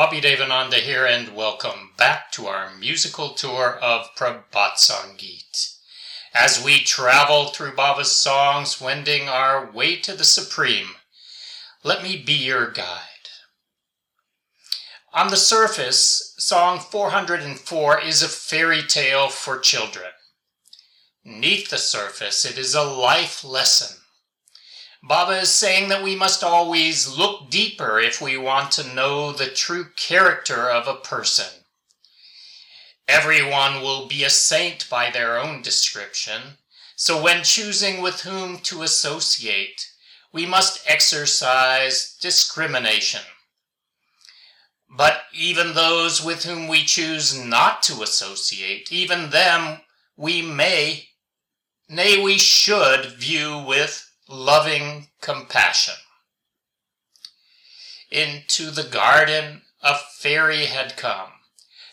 Abhidevananda here, and welcome back to our musical tour of Prabhat Sangeet. As we travel through Baba's songs, wending our way to the Supreme, let me be your guide. On the surface, Song 404 is a fairy tale for children. Neath the surface, it is a life lesson Baba is saying that we must always look deeper if we want to know the true character of a person. Everyone will be a saint by their own description, so when choosing with whom to associate, we must exercise discrimination. But even those with whom we choose not to associate, even them we may, nay, we should view with loving compassion. Into the garden a fairy had come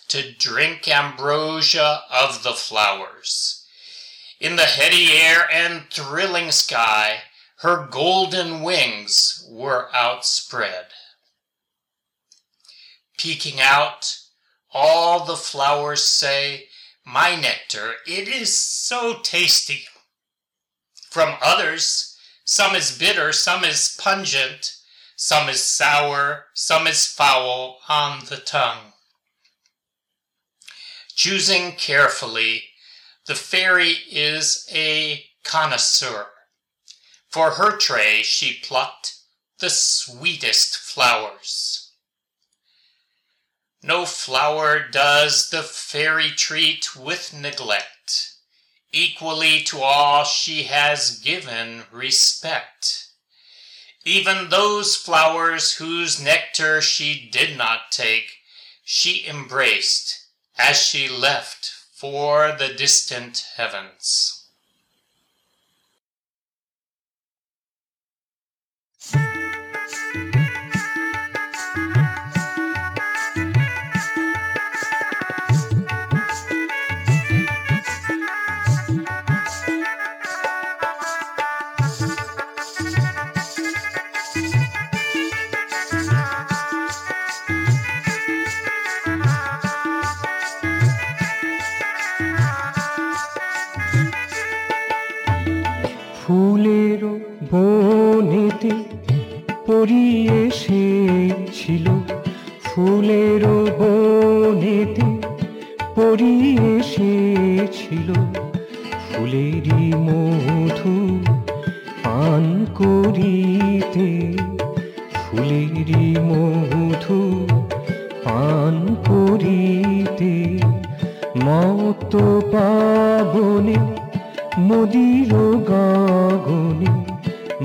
to drink ambrosia of the flowers. In the heady air and thrilling sky, her golden wings were outspread. Peeking out, all the flowers say, My nectar, it is so tasty. From others, some is bitter, some is pungent, some is sour, some is foul on the tongue. Choosing carefully, the fairy is a connoisseur. For her tray she plucked the sweetest flowers. No flower does the fairy treat with neglect equally to all she has given respect. Even those flowers whose nectar she did not take, she embraced as she left for the distant heavens. ফুলেরই মধু পান করিতে, ফুলেরই মধু পান করিতে। মত পাবনে মদির গাগনে,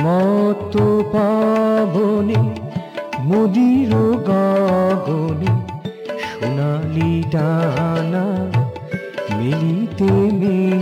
মত পাবনে মদির গাগনে সোনালি ডানা মিলিতে মিল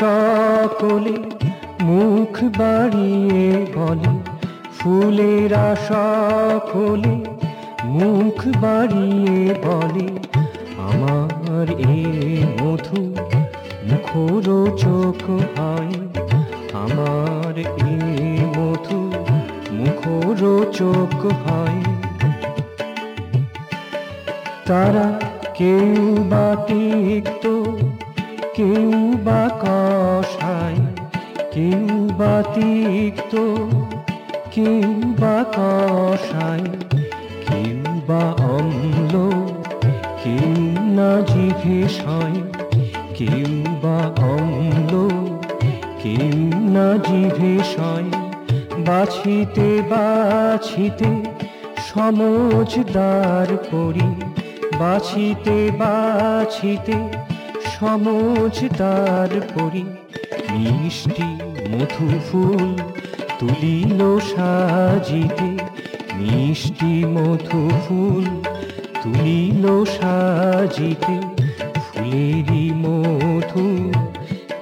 সকলে মুখ বাড়িয়ে বলে, ফুলেরা সকলে মুখ বাড়িয়ে বলে, আমার এ মধু মুখর চোখ হয় আমার এ মধু মুখর চোখ হয় তারা কেউ বা তিক্ত কেউ বা কষায়, কেউ বা তিক্ত, কেউ বা কষায়, কেউ বা অম্ল, কেউ না জিভে কেউ বা অম্ল, কেউ না জিভে বাছিতে বাছিতে সমজদার করি, বাছিতে বাছিতে সমজদার করি মিষ্টি মধু ফুল তুলিল সাজিতে। মিষ্টি মধু ফুল তুলিল সাজিতে। ফুলেরই মধু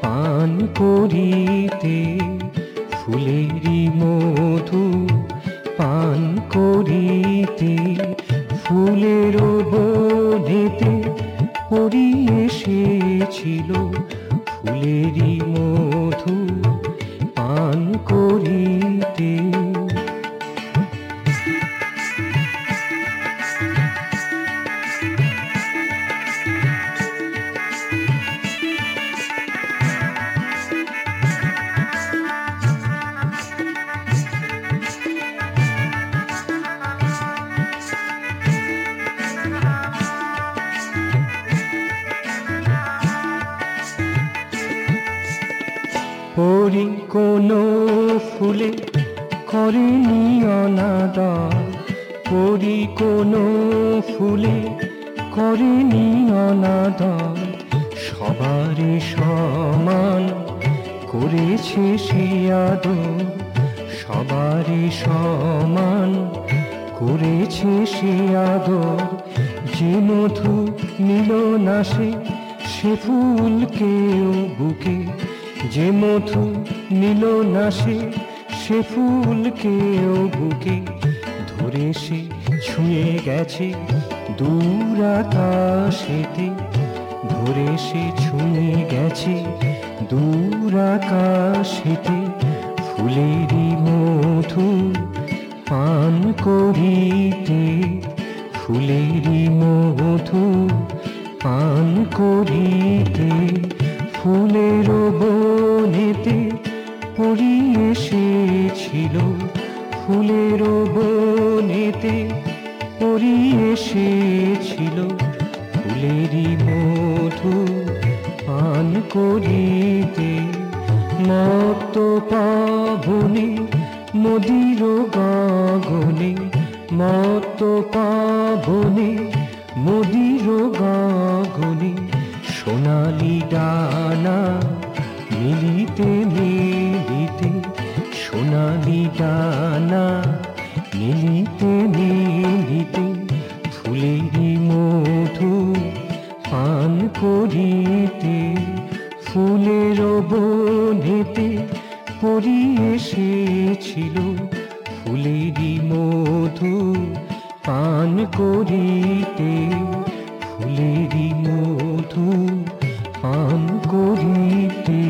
পান করিতে। ফুলেরই মধু পান করিতে। ফুলের বনেতে পরি এসেছিল ফুলেরই মধু পান করিতে। পরি কোনো ফুলে করেনি অনাদর পরি কোনো ফুলে করেনি অনাদর সবারে সমান করেছে সে আদর। সবারে সমান করেছে আদর। যে মধু নিল না সে ফুল কেউ বুকে যে মধু নিল না সে সে ফুল কেউ বুকে ধরে সে ছুঁয়ে গেছে দূর আকাশেতে। ধরে সে ছুঁয়ে গেছে দূর আকাশেতে। ফুলেরই মধু পান করিতে, ফুলেরই মধু পান করিতে। ফুলের বনেতে পরি এসেছিল ফুলের বনেতে পরি এসেছিল ফুলেরই মধু পান করিতে মত পাবনে, মদির গগনে মত পাবনে, মদির গগনে সোনালি ডানা, মিলিতে মিলিতে সোনালি ডানা, মিলিতে মিলিতে ফুলেরই মধু পান করিতে, ফুলের বনেতে পরি এসেছিল ফুলেরই মধু পান করিতে। ফুলেরই মধু পান করিতে